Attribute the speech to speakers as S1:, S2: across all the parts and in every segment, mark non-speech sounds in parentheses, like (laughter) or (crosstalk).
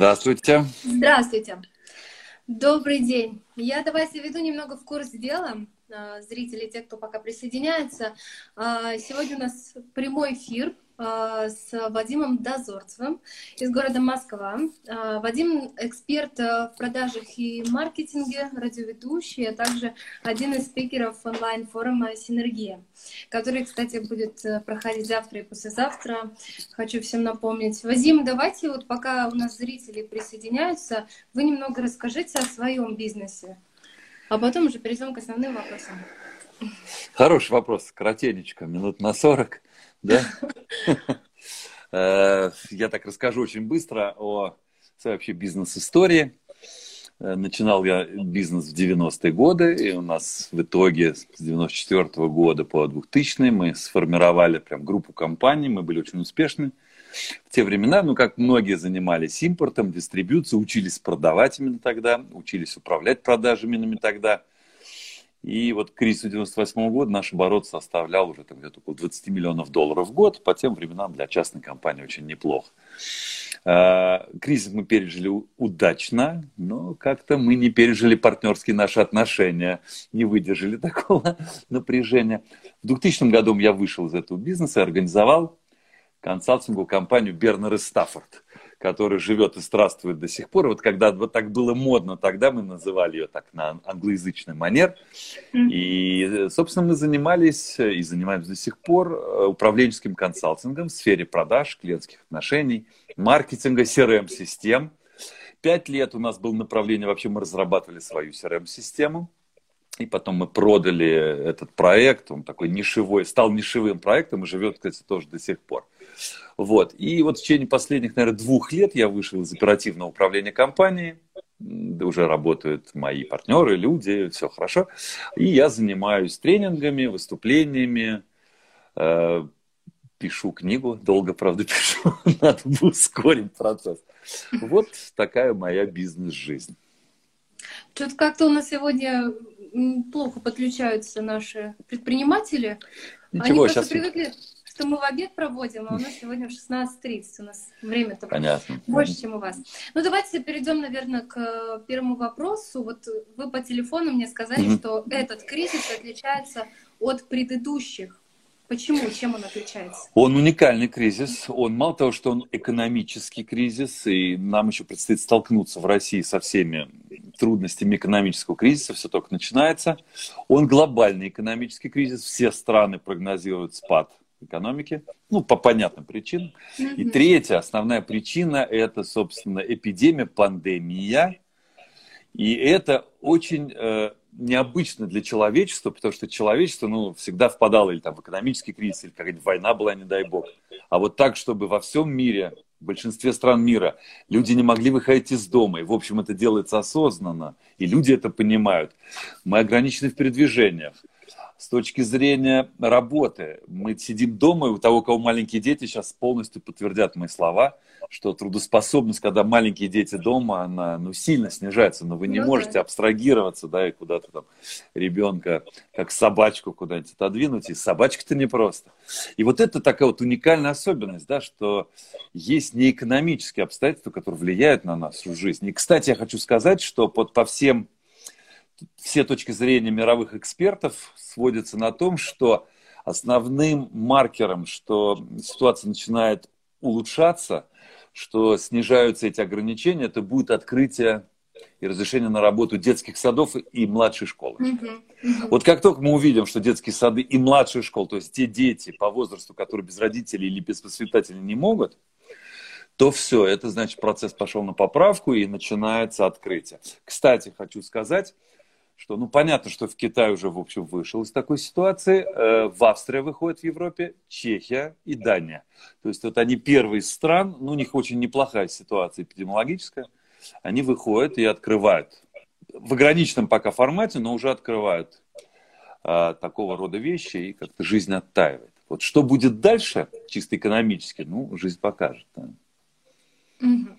S1: Здравствуйте.
S2: Здравствуйте. Добрый день. Я давайте веду немного в курс дела. А, зрители, те, кто пока присоединяется. А, сегодня у нас прямой эфир с Вадимом Дозорцевым из города Москва. Вадим – эксперт в продажах и маркетинге, радиоведущий, а также один из спикеров онлайн-форума «Синергия», который, кстати, будет э, проходить завтра и послезавтра. Хочу всем напомнить. Вадим, давайте вот пока у нас зрители присоединяются, вы немного расскажите о своем бизнесе. А потом уже перейдем к основным вопросам.
S1: Хороший вопрос, коротенечко, минут на 40, да? Э, я так расскажу очень быстро о своей вообще бизнес-истории. Э, начинал я бизнес в 90-е годы, и у нас в итоге с 94 -го года по 2000 мы сформировали прям группу компаний, мы были очень успешны в те времена, ну, как многие занимались импортом, дистрибьюцией, учились продавать именно тогда, учились управлять продажами именно тогда. И вот к кризису 98 года наш оборот составлял уже там где-то около 20 миллионов долларов в год. По тем временам для частной компании очень неплохо. А, кризис мы пережили удачно, но как-то мы не пережили партнерские наши отношения, не выдержали (laughs) такого напряжения. В 2000 году я вышел из этого бизнеса и организовал консалтинговую компанию Бернер и Стаффорд, которая живет и здравствует до сих пор. Вот когда вот так было модно, тогда мы называли ее так на англоязычный манер. И, собственно, мы занимались и занимаемся до сих пор э, управленческим консалтингом в сфере продаж, клиентских отношений, маркетинга, CRM-систем. Пять лет у нас было направление, вообще мы разрабатывали свою CRM-систему. И потом мы продали этот проект, он такой нишевой, стал нишевым проектом и живет, кстати, тоже до сих пор. Вот. И вот в течение последних, наверное, двух лет я вышел из оперативного управления компанией, уже работают мои партнеры, люди, все хорошо. И я занимаюсь тренингами, выступлениями, э, пишу книгу, долго, правда, (laughs) пишу, надо бы ускорить процесс. Вот такая моя бизнес-жизнь.
S2: Что-то как-то у нас сегодня плохо подключаются наши предприниматели.
S1: Ничего, Они
S2: просто сейчас... привыкли что мы в обед проводим, а у нас сегодня в 16.30. У нас время-то
S1: Понятно.
S2: больше, чем у вас. Ну, давайте перейдем, наверное, к первому вопросу. Вот вы по телефону мне сказали, mm-hmm. что этот кризис отличается от предыдущих. Почему? Чем он отличается?
S1: Он уникальный кризис. Он мало того, что он экономический кризис, и нам еще предстоит столкнуться в России со всеми трудностями экономического кризиса, все только начинается. Он глобальный экономический кризис. Все страны прогнозируют спад экономики, ну, по понятным причинам. И третья, основная причина, это, собственно, эпидемия, пандемия. И это очень э, необычно для человечества, потому что человечество, ну, всегда впадало или там в экономический кризис, или какая-нибудь война была, не дай бог. А вот так, чтобы во всем мире, в большинстве стран мира, люди не могли выходить из дома. И, в общем, это делается осознанно. И люди это понимают. Мы ограничены в передвижениях с точки зрения работы. Мы сидим дома, и у того, у кого маленькие дети, сейчас полностью подтвердят мои слова, что трудоспособность, когда маленькие дети дома, она ну, сильно снижается, но вы не ну, можете да. абстрагироваться, да, и куда-то там ребенка, как собачку куда-нибудь отодвинуть, и собачка-то непросто. И вот это такая вот уникальная особенность, да, что есть неэкономические обстоятельства, которые влияют на нашу жизнь. И, кстати, я хочу сказать, что под, по всем все точки зрения мировых экспертов сводятся на том, что основным маркером, что ситуация начинает улучшаться, что снижаются эти ограничения, это будет открытие и разрешение на работу детских садов и младшей школы. Uh-huh, uh-huh. Вот как только мы увидим, что детские сады и младшие школы, то есть те дети по возрасту, которые без родителей или без воспитателей не могут, то все, это значит процесс пошел на поправку и начинается открытие. Кстати, хочу сказать, что, ну, понятно, что в Китае уже, в общем, вышел из такой ситуации. Э, в Австрии выходит в Европе, Чехия и Дания. То есть вот они первые из стран, ну, у них очень неплохая ситуация эпидемиологическая. Они выходят и открывают. В ограниченном пока формате, но уже открывают а, такого рода вещи, и как-то жизнь оттаивает. Вот что будет дальше, чисто экономически, ну, жизнь покажет. Да.
S2: Угу.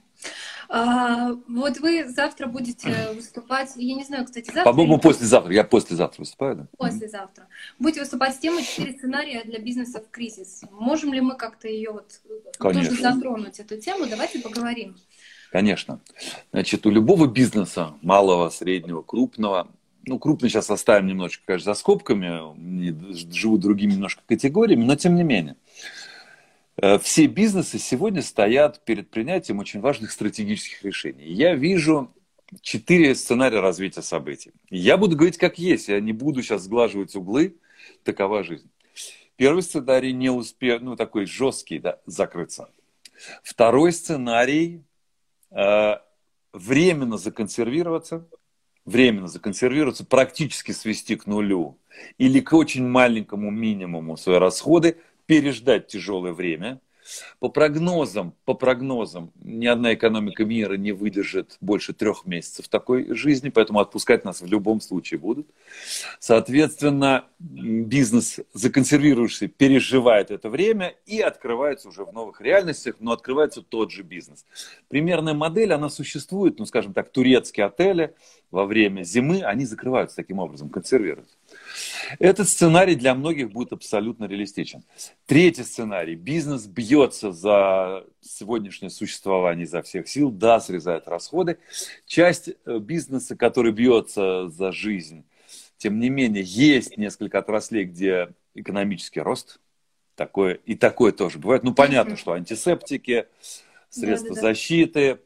S2: А, вот вы завтра будете (clears throat) выступать, я не знаю, кстати, завтра...
S1: По-моему, послезавтра, я послезавтра выступаю, да?
S2: Послезавтра. Будете выступать с темой «Четыре (clears throat) сценария для бизнеса в кризис». Можем ли мы как-то ее вот Конечно. тоже затронуть, эту тему? Давайте поговорим.
S1: Конечно. Значит, у любого бизнеса, малого, среднего, крупного, ну, крупный сейчас оставим немножечко, конечно, за скобками, живут другими немножко категориями, но тем не менее. Э, все бизнесы сегодня стоят перед принятием очень важных стратегических решений. Я вижу четыре сценария развития событий. Я буду говорить как есть, я не буду сейчас сглаживать углы, такова жизнь. Первый сценарий не успел, ну такой жесткий, да, закрыться. Второй сценарий э, временно законсервироваться, временно законсервироваться, практически свести к нулю или к очень маленькому минимуму свои расходы, переждать тяжелое время – по прогнозам, по прогнозам, ни одна экономика мира не выдержит больше трех месяцев такой жизни, поэтому отпускать нас в любом случае будут. Соответственно, бизнес, законсервировавшийся, переживает это время и открывается уже в новых реальностях, но открывается тот же бизнес. Примерная модель, она существует, ну, скажем так, турецкие отели во время зимы, они закрываются таким образом, консервируются. Этот сценарий для многих будет абсолютно реалистичен. Третий сценарий. Бизнес бьется за сегодняшнее существование изо всех сил, да, срезает расходы. Часть э, бизнеса, который бьется за жизнь, тем не менее, есть несколько отраслей, где экономический рост, такое, и такое тоже бывает. Ну, понятно, что антисептики, средства да, да, да. защиты,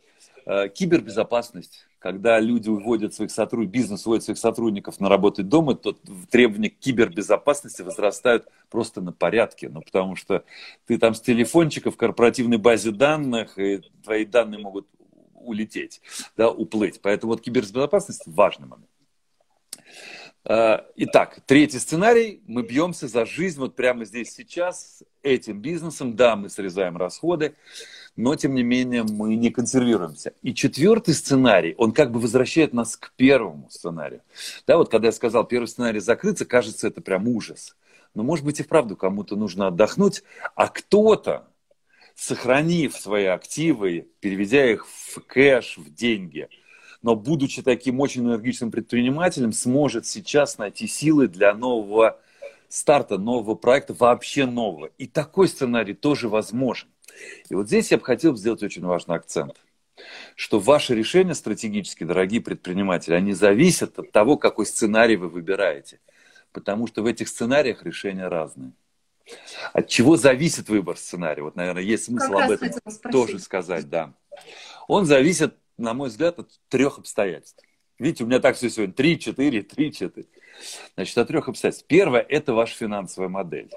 S1: э, кибербезопасность когда люди уводят своих сотрудников, бизнес уводит своих сотрудников на работать дома, то требования к кибербезопасности возрастают просто на порядке. Ну, потому что ты там с телефончика в корпоративной базе данных, и твои данные могут улететь, да, уплыть. Поэтому вот кибербезопасность важный момент. А, итак, третий сценарий. Мы бьемся за жизнь вот прямо здесь сейчас этим бизнесом. Да, мы срезаем расходы но тем не менее мы не консервируемся. И четвертый сценарий, он как бы возвращает нас к первому сценарию. Да, вот когда я сказал, первый сценарий закрыться, кажется, это прям ужас. Но может быть и вправду кому-то нужно отдохнуть, а кто-то, сохранив свои активы, переведя их в кэш, в деньги, но будучи таким очень энергичным предпринимателем, сможет сейчас найти силы для нового старта, нового проекта, вообще нового. И такой сценарий тоже возможен. И вот здесь я бы хотел сделать очень важный акцент что ваши решения стратегические, дорогие предприниматели, они зависят от того, какой сценарий вы выбираете. Потому что в этих сценариях решения разные. От чего зависит выбор сценария? Вот, наверное, есть смысл как об этом тоже сказать, да. Он зависит, на мой взгляд, от трех обстоятельств. Видите, у меня так все сегодня. Три, четыре, три, четыре. Значит, от трех обстоятельств. Первое – это ваша финансовая модель.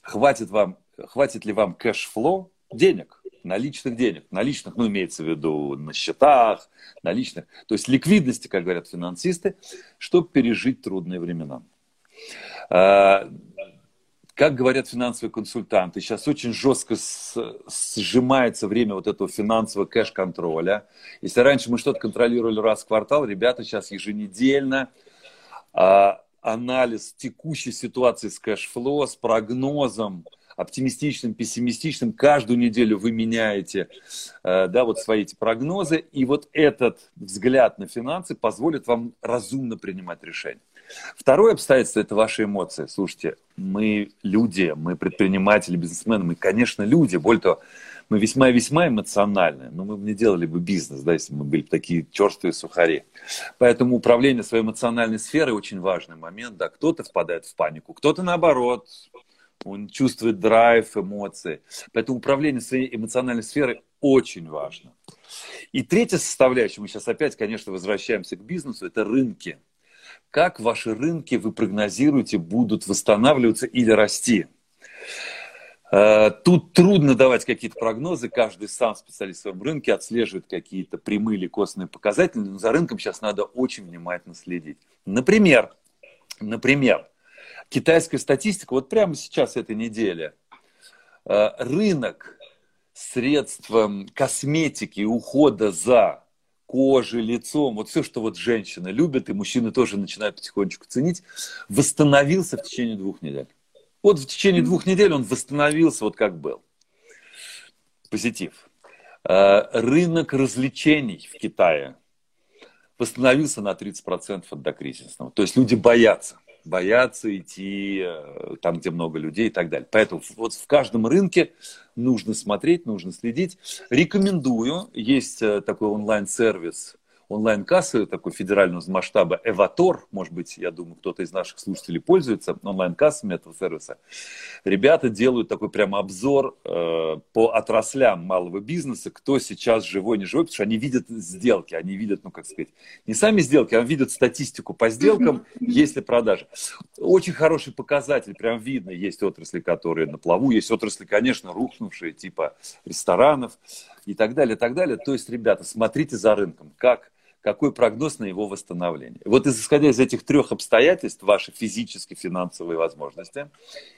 S1: Хватит, вам, хватит ли вам cash flow, денег, наличных денег. Наличных, ну, имеется в виду на счетах, наличных. То есть ликвидности, как говорят финансисты, чтобы пережить трудные времена. А, как говорят финансовые консультанты, сейчас очень жестко сжимается время вот этого финансового кэш-контроля. Если раньше мы что-то контролировали раз в квартал, ребята сейчас еженедельно а, анализ текущей ситуации с кэш-фло, с прогнозом, оптимистичным, пессимистичным. Каждую неделю вы меняете э, да, вот свои эти прогнозы. И вот этот взгляд на финансы позволит вам разумно принимать решения. Второе обстоятельство – это ваши эмоции. Слушайте, мы люди, мы предприниматели, бизнесмены, мы, конечно, люди. Более того, мы весьма-весьма эмоциональны. Но мы бы не делали бы бизнес, да, если бы мы были такие черствые сухари. Поэтому управление своей эмоциональной сферой очень важный момент. Да, кто-то впадает в панику, кто-то наоборот он чувствует драйв, эмоции. Поэтому управление своей эмоциональной сферой очень важно. И третья составляющая, мы сейчас опять, конечно, возвращаемся к бизнесу, это рынки. Как ваши рынки, вы прогнозируете, будут восстанавливаться или расти? Э, тут трудно давать какие-то прогнозы, каждый сам специалист в своем рынке отслеживает какие-то прямые или костные показатели, но за рынком сейчас надо очень внимательно следить. Например, например, китайская статистика, вот прямо сейчас, этой неделе, э, рынок средств косметики ухода за кожей, лицом, вот все, что вот женщины любят, и мужчины тоже начинают потихонечку ценить, восстановился в течение двух недель. Вот в течение двух недель он восстановился вот как был. Позитив. Э, рынок развлечений в Китае восстановился на 30% от докризисного. То есть люди боятся боятся идти э, там, где много людей и так далее. Поэтому вот в каждом рынке нужно смотреть, нужно следить. Рекомендую, есть э, такой онлайн-сервис онлайн-кассы такой федерального масштаба Эватор, может быть, я думаю, кто-то из наших слушателей пользуется онлайн-кассами этого сервиса. Ребята делают такой прям обзор э, по отраслям малого бизнеса, кто сейчас живой, не живой, потому что они видят сделки, они видят, ну, как сказать, не сами сделки, а видят статистику по сделкам, есть ли продажи. Очень хороший показатель, прям видно, есть отрасли, которые на плаву, есть отрасли, конечно, рухнувшие, типа ресторанов и так далее, и так далее. То есть, ребята, смотрите за рынком, как какой прогноз на его восстановление. Вот исходя из этих трех обстоятельств, ваши физические, финансовые возможности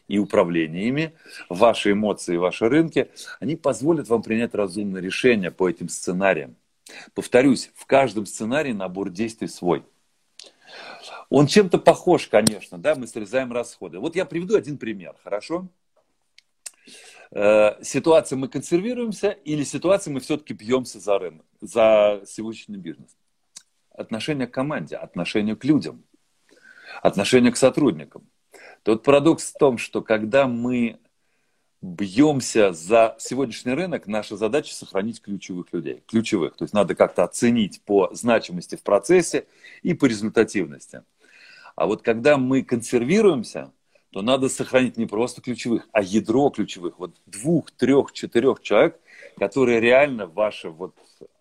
S1: и управление ими, ваши эмоции, ваши рынки, они позволят вам принять разумное решение по этим сценариям. Повторюсь, в каждом сценарии набор действий свой. Он чем-то похож, конечно, да, мы срезаем расходы. Вот я приведу один пример, хорошо? Э, ситуация мы консервируемся или ситуация мы все-таки бьемся за рынок, за сегодняшний бизнес отношение к команде, отношение к людям, отношение к сотрудникам. Тот парадокс в том, что когда мы бьемся за сегодняшний рынок, наша задача сохранить ключевых людей. Ключевых. То есть надо как-то оценить по значимости в процессе и по результативности. А вот когда мы консервируемся, то надо сохранить не просто ключевых, а ядро ключевых. Вот двух, трех, четырех человек, которые реально ваша вот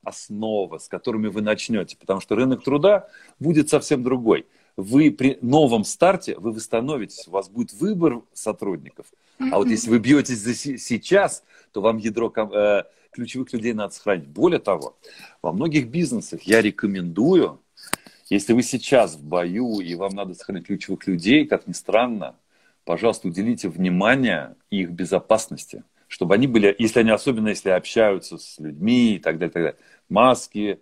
S1: основа, с которыми вы начнете, потому что рынок труда будет совсем другой. Вы при новом старте, вы восстановитесь, у вас будет выбор сотрудников. А вот если вы бьетесь за сейчас, то вам ядро э, ключевых людей надо сохранить. Более того, во многих бизнесах я рекомендую, если вы сейчас в бою и вам надо сохранить ключевых людей, как ни странно, пожалуйста, уделите внимание их безопасности, чтобы они были, если они особенно если общаются с людьми и так далее, так далее маски,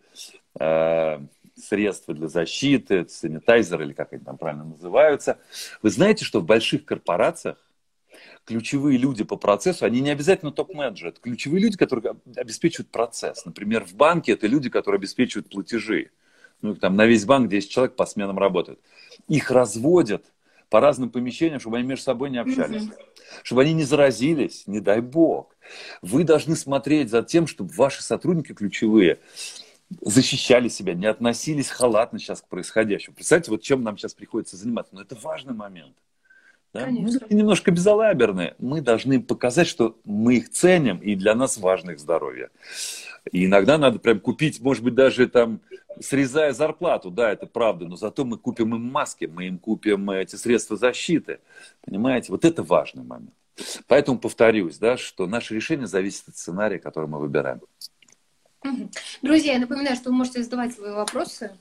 S1: э, средства для защиты, санитайзеры или как они там правильно называются. Вы знаете, что в больших корпорациях ключевые люди по процессу, они не обязательно топ-менеджеры, это ключевые люди, которые обеспечивают процесс. Например, в банке это люди, которые обеспечивают платежи. Ну, там на весь банк 10 человек по сменам работают. Их разводят по разным помещениям, чтобы они между собой не общались. Mm-hmm. Чтобы они не заразились, не дай бог. Вы должны смотреть за тем, чтобы ваши сотрудники ключевые защищали себя, не относились халатно сейчас к происходящему. Представьте, вот чем нам сейчас приходится заниматься. Но это важный момент. Да? Мы немножко безалаберные. Мы должны показать, что мы их ценим, и для нас важно их здоровье. И иногда надо прям купить, может быть, даже там, срезая зарплату, да, это правда, но зато мы купим им маски, мы им купим эти средства защиты. Понимаете, вот это важный момент. Поэтому повторюсь, да, что наше решение зависит от сценария, который мы выбираем.
S2: Друзья, я напоминаю, что вы можете задавать свои вопросы.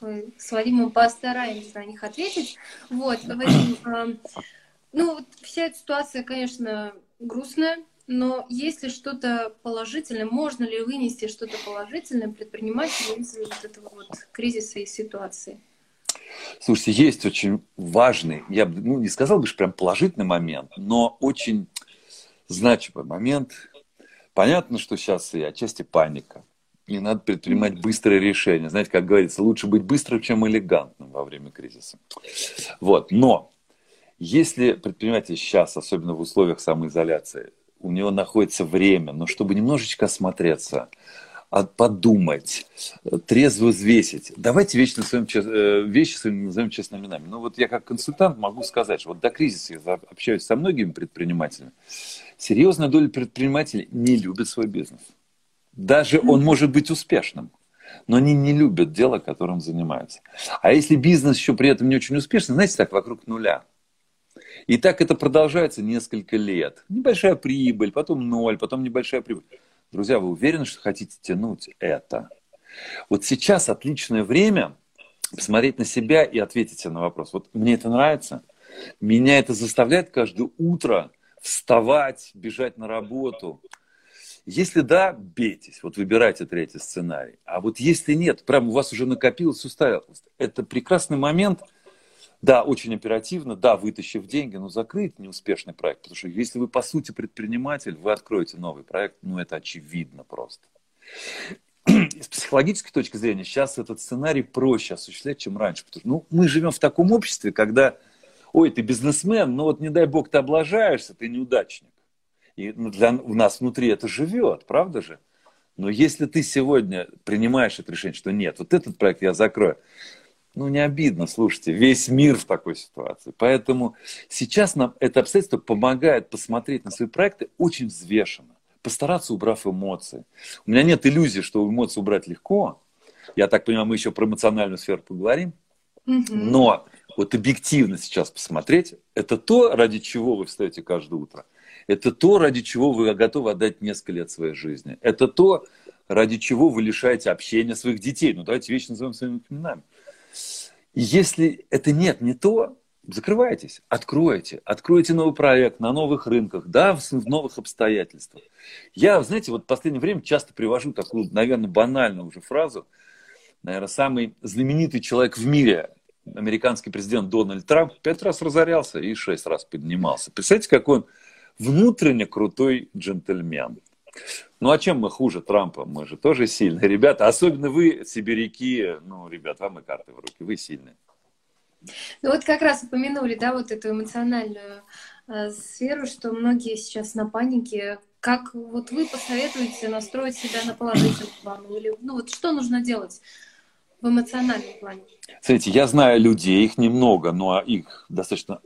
S2: Мы с Вадимом постараемся на них ответить. Вот, Вадим, э, ну, вот вся эта ситуация, конечно, грустная, но есть ли что-то положительное, можно ли вынести что-то положительное предпринимателю из вот этого вот кризиса и ситуации?
S1: Слушайте, есть очень важный, я бы ну, не сказал бы, что прям положительный момент, но очень значимый момент. Понятно, что сейчас и отчасти паника. И надо предпринимать быстрые решения. Знаете, как говорится, лучше быть быстрым, чем элегантным во время кризиса. Вот. Но если предприниматель сейчас, особенно в условиях самоизоляции, у него находится время, но чтобы немножечко осмотреться, подумать, трезво взвесить. Давайте вещи, назовем, э, вещи своими назовем честными именами. Ну вот я как консультант могу сказать, что вот до кризиса я общаюсь со многими предпринимателями. Серьезная доля предпринимателей не любит свой бизнес. Даже он может быть успешным, но они не любят дело, которым занимаются. А если бизнес еще при этом не очень успешный, знаете, так вокруг нуля. И так это продолжается несколько лет. Небольшая прибыль, потом ноль, потом небольшая прибыль. Друзья, вы уверены, что хотите тянуть это? Вот сейчас отличное время посмотреть на себя и ответить на вопрос. Вот мне это нравится, меня это заставляет каждое утро вставать, бежать на работу. Если да, бейтесь, вот выбирайте третий сценарий. А вот если нет, прям у вас уже накопилось усталость, это прекрасный момент – да, очень оперативно, да, вытащив деньги, но закрыть неуспешный проект. Потому что если вы, по сути, предприниматель, вы откроете новый проект, ну, это очевидно просто. С психологической точки зрения сейчас этот сценарий проще осуществлять, чем раньше. Потому что ну, мы живем в таком обществе, когда ой, ты бизнесмен, но вот не дай бог ты облажаешься, ты неудачник. И для, у нас внутри это живет, правда же? Но если ты сегодня принимаешь это решение, что нет, вот этот проект я закрою, ну, не обидно, слушайте, весь мир в такой ситуации. Поэтому сейчас нам это обстоятельство помогает посмотреть на свои проекты очень взвешенно, постараться, убрав эмоции. У меня нет иллюзии, что эмоции убрать легко. Я так понимаю, мы еще про эмоциональную сферу поговорим. Но вот объективно сейчас посмотреть, это то, ради чего вы встаете каждое утро. Это то, ради чего вы готовы отдать несколько лет своей жизни. Это то, ради чего вы лишаете общения своих детей. Ну, давайте вещи назовем своими именами. Если это нет, не то, закрывайтесь, откройте, откройте новый проект на новых рынках, да, в новых обстоятельствах. Я, знаете, вот в последнее время часто привожу такую, наверное, банальную уже фразу. Наверное, самый знаменитый человек в мире, американский президент Дональд Трамп, пять раз разорялся и шесть раз поднимался. Представляете, какой он внутренне крутой джентльмен. Ну а чем мы хуже Трампа? Мы же тоже сильные ребята. Особенно вы, сибиряки, ну, ребят, вам и карты в руки, вы сильные.
S2: Ну вот как раз упомянули, да, вот эту эмоциональную э, сферу, что многие сейчас на панике. Как вот вы посоветуете настроить себя на положительный план? Или, ну вот что нужно делать в эмоциональном плане?
S1: Смотрите, я знаю людей, их немного, но их достаточно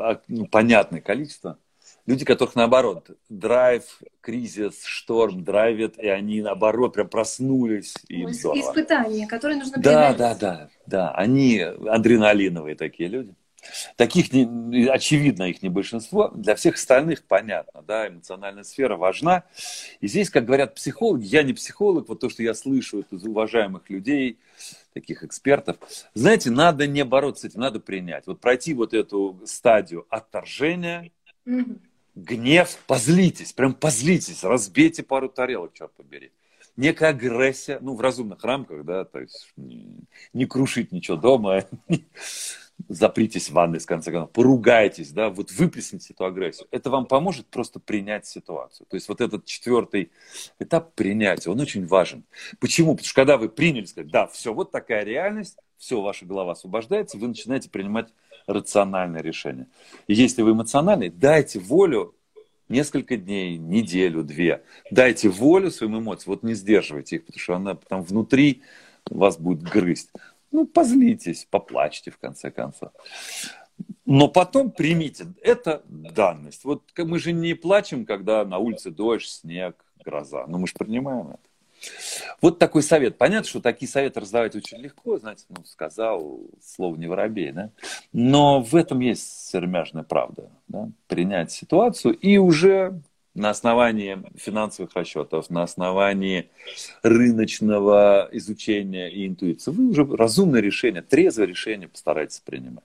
S1: а, ну, понятное количество, Люди, которых наоборот, драйв, кризис, шторм драйвят, и они наоборот прям проснулись. И
S2: ну, Испытания, которые нужно
S1: Да, да, да, да. Они адреналиновые такие люди. Таких, не, очевидно, их не большинство. Для всех остальных понятно, да, эмоциональная сфера важна. И здесь, как говорят психологи, я не психолог, вот то, что я слышу из уважаемых людей, таких экспертов, знаете, надо не бороться с этим, надо принять. Вот пройти вот эту стадию отторжения, mm гнев, позлитесь, прям позлитесь, разбейте пару тарелок, черт побери. Некая агрессия, ну, в разумных рамках, да, то есть не, не крушить ничего дома, (laughs) запритесь в ванной, с конца концов, поругайтесь, да, вот выплесните эту агрессию. Это вам поможет просто принять ситуацию. То есть вот этот четвертый этап принятия, он очень важен. Почему? Потому что когда вы приняли, сказать, да, все, вот такая реальность, все, ваша голова освобождается, вы начинаете принимать рациональное решение. И если вы эмоциональный, дайте волю несколько дней, неделю, две. Дайте волю своим эмоциям, вот не сдерживайте их, потому что она там внутри вас будет грызть. Ну, позлитесь, поплачьте в конце концов. Но потом примите, это данность. Вот мы же не плачем, когда на улице дождь, снег, гроза. Но мы же принимаем это. Вот такой совет. Понятно, что такие советы раздавать очень легко, знаете, ну, сказал, слово не воробей, да? Но в этом есть сермяжная правда, да? Принять ситуацию и уже на основании финансовых расчетов, на основании рыночного изучения и интуиции, вы уже разумное решение, трезвое решение постарайтесь принимать.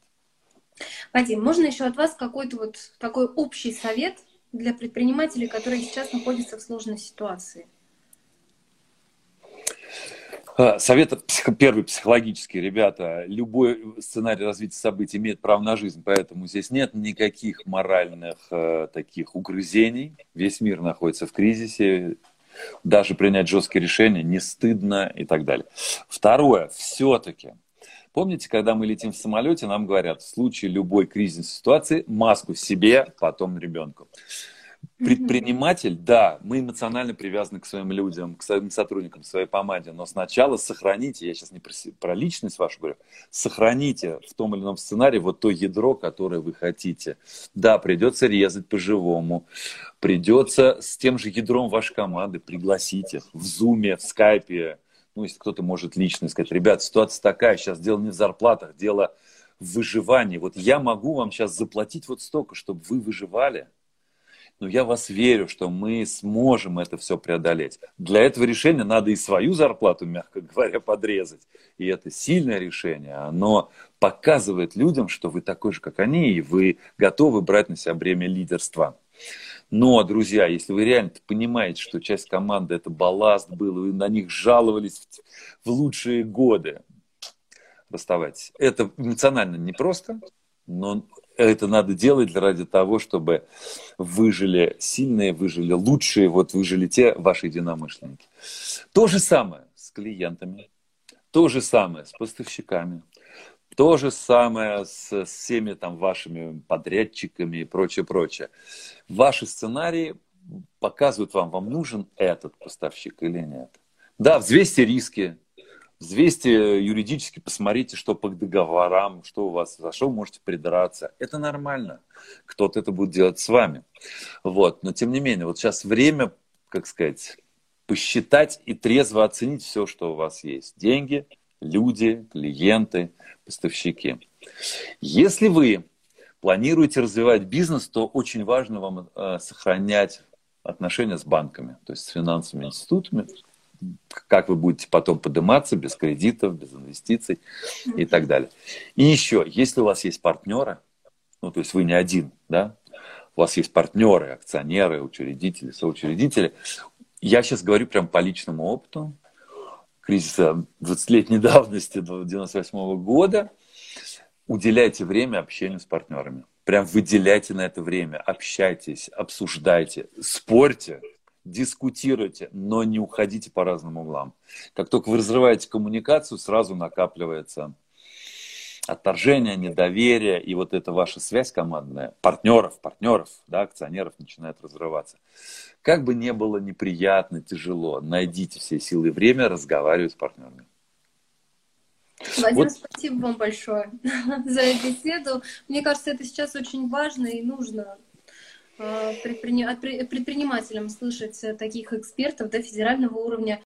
S2: Вадим, можно еще от вас какой-то вот такой общий совет для предпринимателей, которые сейчас находятся в сложной ситуации?
S1: А, совет первый психологический, ребята, любой сценарий развития событий имеет право на жизнь, поэтому здесь нет никаких моральных э, таких угрызений. Весь мир находится в кризисе, даже принять жесткие решения не стыдно и так далее. Второе, все-таки, помните, когда мы летим в самолете, нам говорят, в случае любой кризисной ситуации маску себе, потом ребенку. Предприниматель, да, мы эмоционально привязаны к своим людям, к своим сотрудникам, к своей помаде, но сначала сохраните, я сейчас не про, про личность вашу говорю, сохраните в том или ином сценарии вот то ядро, которое вы хотите. Да, придется резать по-живому, придется с тем же ядром вашей команды пригласить их в зуме, в скайпе, ну, если кто-то может лично сказать, ребят, ситуация такая, сейчас дело не в зарплатах, дело в выживании. Вот я могу вам сейчас заплатить вот столько, чтобы вы выживали – но я вас верю, что мы сможем это все преодолеть. Для этого решения надо и свою зарплату, мягко (laughs) говоря, подрезать. И это сильное решение. Оно показывает людям, что вы такой же, как они, и вы готовы брать на себя бремя лидерства. Но, друзья, если вы реально понимаете, что часть команды это балласт был, вы на них жаловались в лучшие годы, расставайтесь. Это эмоционально непросто, но это надо делать ради того, чтобы выжили сильные, выжили лучшие, вот выжили те ваши единомышленники. То же самое с клиентами, то же самое с поставщиками, То же самое с всеми там вашими подрядчиками и прочее, прочее. Ваши сценарии показывают вам, вам нужен этот поставщик или нет. Да, взвесьте риски, взвесьте юридически, посмотрите, что по договорам, что у вас, за что вы можете придраться. Это нормально. Кто-то это будет делать с вами. Вот. Но тем не менее, вот сейчас время, как сказать, посчитать и трезво оценить все, что у вас есть. Деньги, люди, клиенты, поставщики. Если вы планируете развивать бизнес, то очень важно вам э, сохранять отношения с банками, то есть с финансовыми институтами, как вы будете потом подниматься без кредитов, без инвестиций и так далее. И еще, если у вас есть партнеры, ну то есть вы не один, да, у вас есть партнеры, акционеры, учредители, соучредители, я сейчас говорю прям по личному опыту, кризиса 20-летней (laughs) давности 98 года, уделяйте время общению с партнерами. Прям выделяйте на это время, общайтесь, обсуждайте, спорьте, дискутируйте, но не уходите по разным углам. Как только вы разрываете коммуникацию, сразу накапливается отторжение, недоверие, и вот эта ваша связь командная, партнеров, партнеров, да, акционеров начинает разрываться. Как бы не было неприятно, тяжело, найдите все силы и время разговаривать с партнерами.
S2: Владимир, вот. спасибо вам большое (laughs) за беседу. Мне кажется, это сейчас очень важно и нужно э, предпринимателям слышать таких экспертов до федерального уровня.